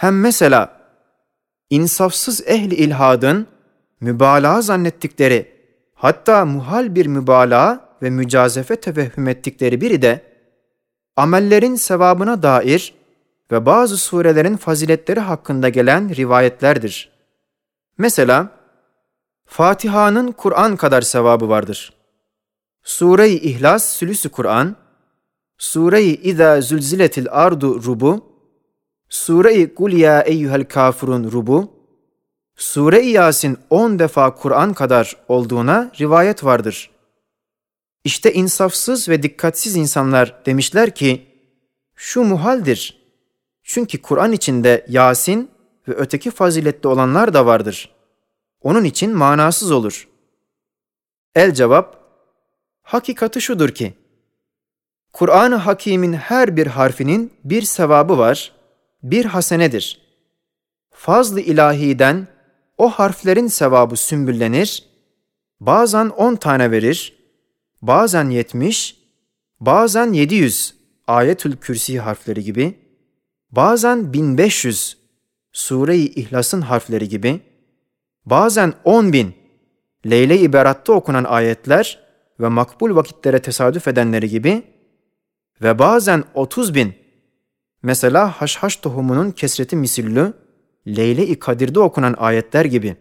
Hem mesela insafsız ehli ilhadın mübalağa zannettikleri hatta muhal bir mübalağa ve mücazefe tevehhüm ettikleri biri de amellerin sevabına dair ve bazı surelerin faziletleri hakkında gelen rivayetlerdir. Mesela Fatiha'nın Kur'an kadar sevabı vardır. Sure-i İhlas sülüsü Kur'an, Sure-i İza zülziletil ardu rubu, Sure-i Kul ya eyyuhel kafirun rubu, Sure-i Yasin 10 defa Kur'an kadar olduğuna rivayet vardır. İşte insafsız ve dikkatsiz insanlar demişler ki, şu muhaldir. Çünkü Kur'an içinde Yasin ve öteki faziletli olanlar da vardır. Onun için manasız olur. El cevap, hakikati şudur ki, Kur'an-ı Hakîm'in her bir harfinin bir sevabı var, bir hasenedir. Fazl-ı ilahiden o harflerin sevabı sümbüllenir, bazen on tane verir, bazen yetmiş, bazen yedi yüz ayetül kürsi harfleri gibi, bazen bin beş yüz Sure-i İhlas'ın harfleri gibi, bazen on bin Leyle-i Berat'ta okunan ayetler ve makbul vakitlere tesadüf edenleri gibi ve bazen otuz bin mesela haşhaş tohumunun kesreti misillü Leyle-i Kadir'de okunan ayetler gibi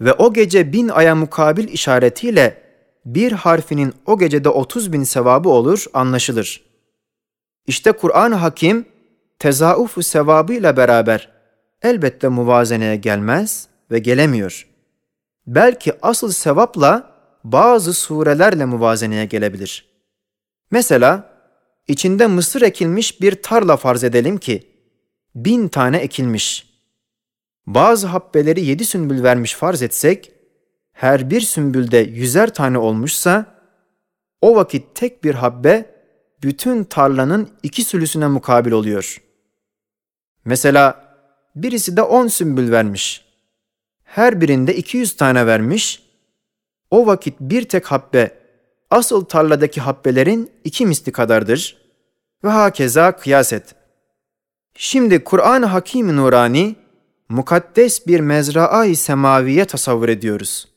ve o gece bin aya mukabil işaretiyle bir harfinin o gecede otuz bin sevabı olur anlaşılır. İşte Kur'an-ı Hakim tezaufu sevabıyla beraber elbette muvazeneye gelmez ve gelemiyor. Belki asıl sevapla bazı surelerle muvazeneye gelebilir. Mesela içinde mısır ekilmiş bir tarla farz edelim ki bin tane ekilmiş. Bazı habbeleri yedi sümbül vermiş farz etsek, her bir sümbülde yüzer tane olmuşsa, o vakit tek bir habbe bütün tarlanın iki sülüsüne mukabil oluyor. Mesela birisi de on sümbül vermiş. Her birinde 200 tane vermiş. O vakit bir tek habbe asıl tarladaki habbelerin iki misli kadardır. Ve hakeza kıyas et. Şimdi Kur'an-ı Hakim-i Nurani mukaddes bir mezraa-i semaviye tasavvur ediyoruz.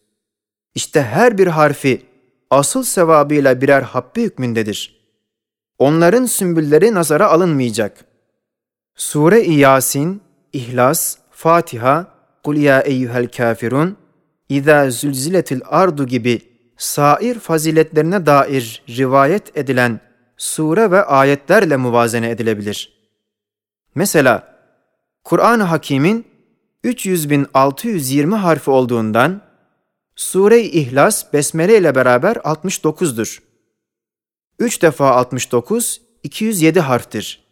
İşte her bir harfi asıl sevabıyla birer habbe hükmündedir. Onların sümbülleri nazara alınmayacak. Sure-i Yasin, İhlas, Fatiha, Kul ya eyyuhel kafirun, İza zülziletil ardu gibi sair faziletlerine dair rivayet edilen sure ve ayetlerle muvazene edilebilir. Mesela Kur'an-ı Hakîm'in 300.620 harfi olduğundan Sure-i İhlas Besmele ile beraber 69'dur. 3 defa 69, 207 harftir.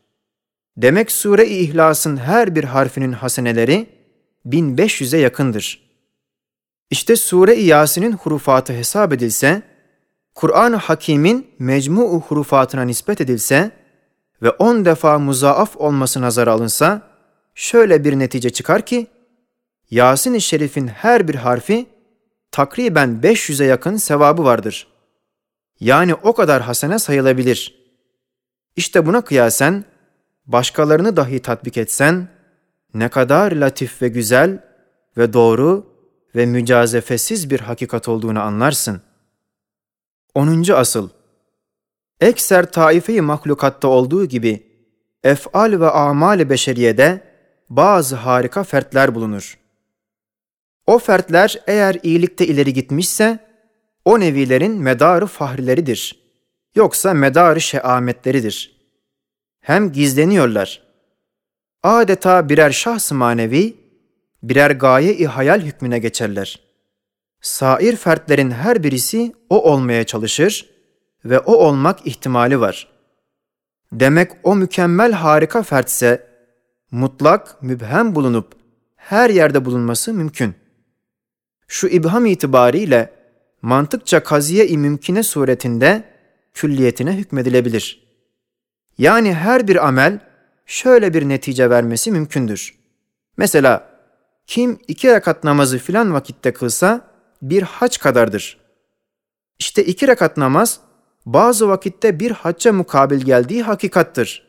Demek Sure-i İhlas'ın her bir harfinin haseneleri 1500'e yakındır. İşte Sure-i Yasin'in hurufatı hesap edilse, Kur'an-ı Hakîm'in mecmu hurufatına nispet edilse ve 10 defa muzaaf olması nazara alınsa, şöyle bir netice çıkar ki, Yasin-i Şerif'in her bir harfi takriben 500'e yakın sevabı vardır. Yani o kadar hasene sayılabilir. İşte buna kıyasen, başkalarını dahi tatbik etsen, ne kadar latif ve güzel ve doğru ve mücazefesiz bir hakikat olduğunu anlarsın. 10. Asıl Ekser taife-i mahlukatta olduğu gibi, efal ve amal-i beşeriyede bazı harika fertler bulunur. O fertler eğer iyilikte ileri gitmişse, o nevilerin medarı fahrileridir. Yoksa medarı şeametleridir. Hem gizleniyorlar. Adeta birer şahs manevi, birer gaye-i hayal hükmüne geçerler. Sair fertlerin her birisi o olmaya çalışır ve o olmak ihtimali var. Demek o mükemmel harika fertse, mutlak, mübhem bulunup her yerde bulunması mümkün şu ibham itibariyle mantıkça kaziye-i mümkine suretinde külliyetine hükmedilebilir. Yani her bir amel şöyle bir netice vermesi mümkündür. Mesela kim iki rekat namazı filan vakitte kılsa bir hac kadardır. İşte iki rekat namaz bazı vakitte bir hacca mukabil geldiği hakikattır.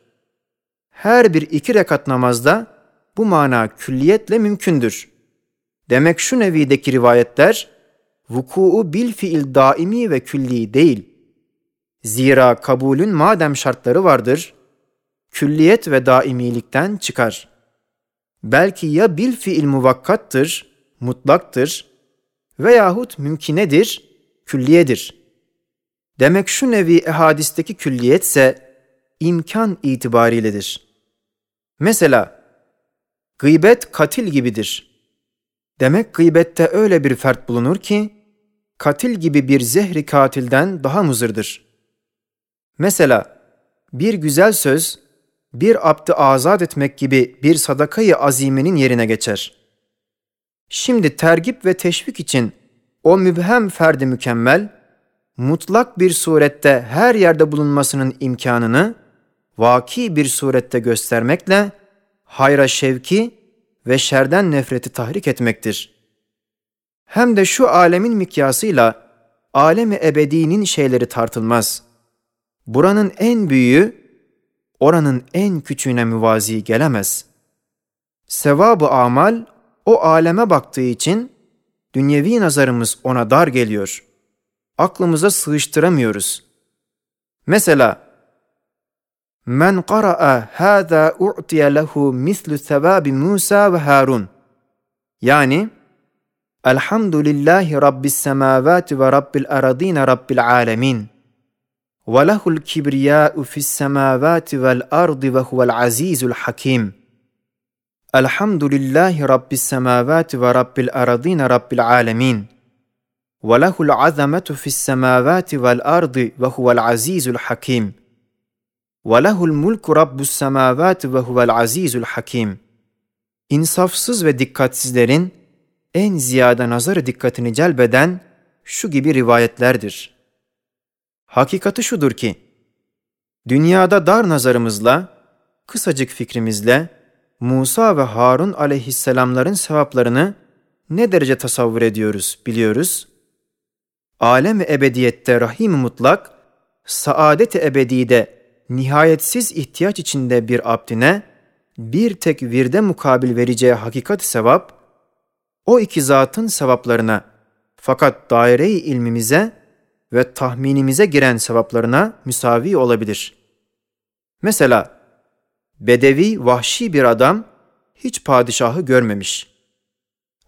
Her bir iki rekat namazda bu mana külliyetle mümkündür. Demek şu nevideki rivayetler vuku'u bil fiil daimi ve külli değil. Zira kabulün madem şartları vardır, külliyet ve daimilikten çıkar. Belki ya bil fiil muvakkattır, mutlaktır veyahut mümkinedir, külliyedir. Demek şu nevi ehadisteki külliyetse imkan itibariyledir. Mesela gıybet katil gibidir. Demek gıybette öyle bir fert bulunur ki katil gibi bir zehri katilden daha muzırdır. Mesela bir güzel söz bir abdi azat etmek gibi bir sadakayı azimenin yerine geçer. Şimdi tergip ve teşvik için o mübhem ferdi mükemmel, mutlak bir surette her yerde bulunmasının imkanını vaki bir surette göstermekle hayra şevki ve şerden nefreti tahrik etmektir. Hem de şu alemin mikyasıyla alemi ebedinin şeyleri tartılmaz. Buranın en büyüğü oranın en küçüğüne müvazi gelemez. Sevabı amal o aleme baktığı için dünyevi nazarımız ona dar geliyor. Aklımıza sığıştıramıyoruz. Mesela Men qara'a hâzâ u'tiye lehu mislu sevâbi Musa ve Harun. Yani Elhamdülillahi Rabbis semâvâti ve Rabbil aradîne Rabbil âlemin. Ve lehul kibriyâ'u fis semâvâti vel ardı ve huvel azîzul hakim. Elhamdülillahi Rabbis semavati ve Rabbil aradine Rabbil alemin. Ve lehul azametu fis semavati vel ardi ve huvel azizul hakim. Ve lehul mulku Rabbus semavati ve huvel azizul hakim. İnsafsız ve dikkatsizlerin en ziyade nazarı dikkatini celbeden şu gibi rivayetlerdir. Hakikati şudur ki, dünyada dar nazarımızla, kısacık fikrimizle, Musa ve Harun aleyhisselamların sevaplarını ne derece tasavvur ediyoruz, biliyoruz. Alem-i ebediyette rahim mutlak, saadet-i ebedide nihayetsiz ihtiyaç içinde bir abdine bir tek virde mukabil vereceği hakikat sevap, o iki zatın sevaplarına fakat daire-i ilmimize ve tahminimize giren sevaplarına müsavi olabilir. Mesela bedevi vahşi bir adam hiç padişahı görmemiş.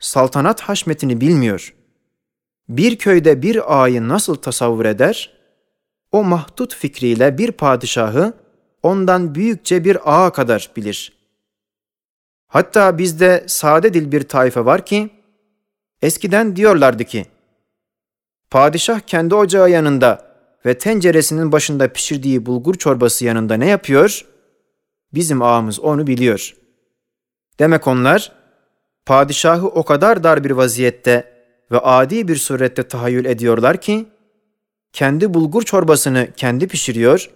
Saltanat haşmetini bilmiyor. Bir köyde bir ağayı nasıl tasavvur eder? o mahdut fikriyle bir padişahı ondan büyükçe bir ağa kadar bilir. Hatta bizde sade dil bir taife var ki, eskiden diyorlardı ki, padişah kendi ocağı yanında ve tenceresinin başında pişirdiği bulgur çorbası yanında ne yapıyor? Bizim ağamız onu biliyor. Demek onlar, padişahı o kadar dar bir vaziyette ve adi bir surette tahayyül ediyorlar ki, kendi bulgur çorbasını kendi pişiriyor,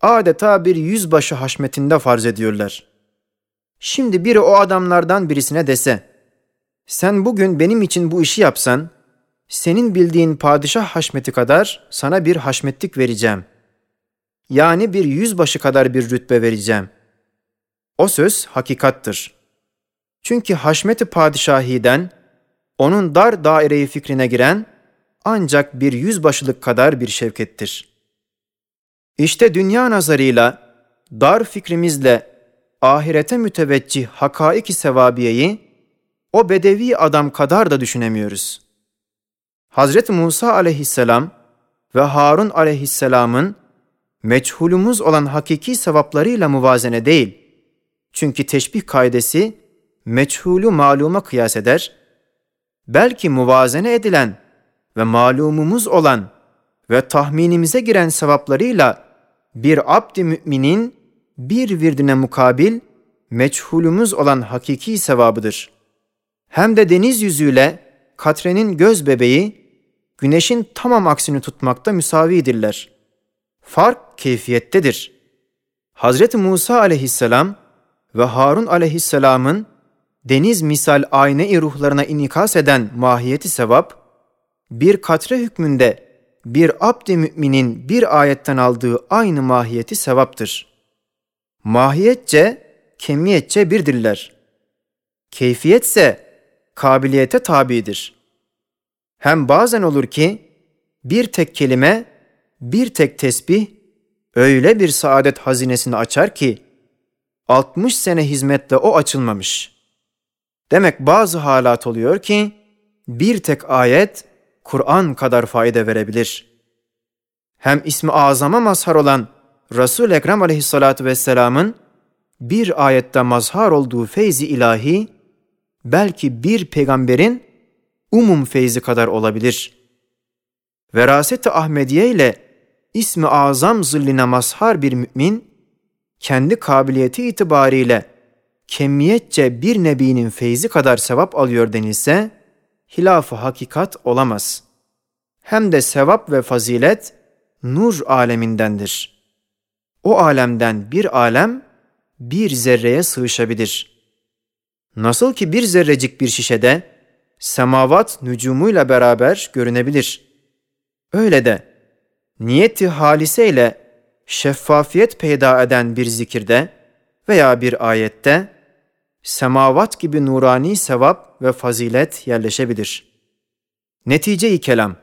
adeta bir yüzbaşı haşmetinde farz ediyorlar. Şimdi biri o adamlardan birisine dese, sen bugün benim için bu işi yapsan, senin bildiğin padişah haşmeti kadar sana bir haşmetlik vereceğim. Yani bir yüzbaşı kadar bir rütbe vereceğim. O söz hakikattır. Çünkü haşmeti padişahiden, onun dar daireyi fikrine giren, ancak bir yüzbaşılık kadar bir şevkettir. İşte dünya nazarıyla, dar fikrimizle ahirete müteveccih hakaiki sevabiyeyi o bedevi adam kadar da düşünemiyoruz. Hazreti Musa aleyhisselam ve Harun aleyhisselamın meçhulumuz olan hakiki sevaplarıyla muvazene değil. Çünkü teşbih kaidesi meçhulü maluma kıyas eder. Belki muvazene edilen ve malumumuz olan ve tahminimize giren sevaplarıyla bir abd-i müminin bir virdine mukabil meçhulümüz olan hakiki sevabıdır. Hem de deniz yüzüyle katrenin göz bebeği, güneşin tamam aksini tutmakta müsavidirler. Fark keyfiyettedir. Hazreti Musa aleyhisselam ve Harun aleyhisselamın deniz misal ayne-i ruhlarına inikas eden mahiyeti sevap, bir katre hükmünde bir abd-i müminin bir ayetten aldığı aynı mahiyeti sevaptır. Mahiyetçe, kemiyetçe birdirler. Keyfiyetse kabiliyete tabidir. Hem bazen olur ki bir tek kelime, bir tek tesbih öyle bir saadet hazinesini açar ki 60 sene hizmette o açılmamış. Demek bazı halat oluyor ki bir tek ayet Kur'an kadar fayda verebilir. Hem ismi azama mazhar olan Resul-i Ekrem aleyhissalatu vesselamın bir ayette mazhar olduğu feyzi ilahi belki bir peygamberin umum feyzi kadar olabilir. Veraset-i Ahmediye ile ismi azam zilline mazhar bir mümin, kendi kabiliyeti itibariyle kemiyetçe bir nebinin feyzi kadar sevap alıyor denilse, hilaf-ı hakikat olamaz. Hem de sevap ve fazilet nur alemindendir. O alemden bir alem bir zerreye sığışabilir. Nasıl ki bir zerrecik bir şişede semavat nücumuyla beraber görünebilir. Öyle de niyeti halise ile şeffafiyet peyda eden bir zikirde veya bir ayette semavat gibi nurani sevap ve fazilet yerleşebilir. Netice-i kelam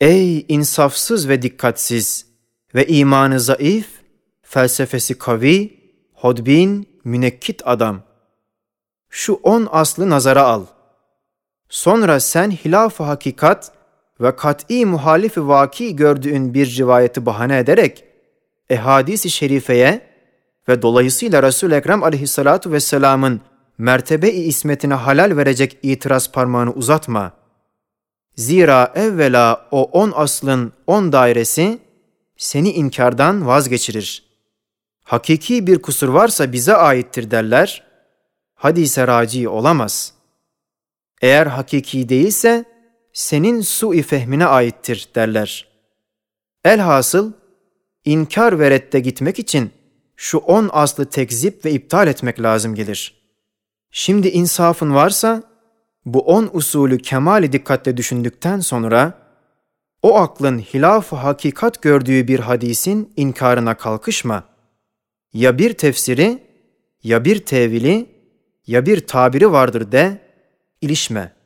Ey insafsız ve dikkatsiz ve imanı zayıf, felsefesi kavi, hodbin, münekkit adam. Şu on aslı nazara al. Sonra sen hilaf-ı hakikat ve kat'i muhalifi vaki gördüğün bir rivayeti bahane ederek ehadis-i şerifeye ve dolayısıyla Resul-i Ekrem aleyhissalatu vesselamın mertebe-i ismetine halal verecek itiraz parmağını uzatma. Zira evvela o on aslın on dairesi seni inkardan vazgeçirir. Hakiki bir kusur varsa bize aittir derler. Hadise raci olamaz. Eğer hakiki değilse senin su-i fehmine aittir derler. Elhasıl inkar ve redde gitmek için şu on aslı tekzip ve iptal etmek lazım gelir. Şimdi insafın varsa bu on usulü kemali dikkatle düşündükten sonra o aklın hilaf hakikat gördüğü bir hadisin inkarına kalkışma. Ya bir tefsiri, ya bir tevili, ya bir tabiri vardır de, ilişme.''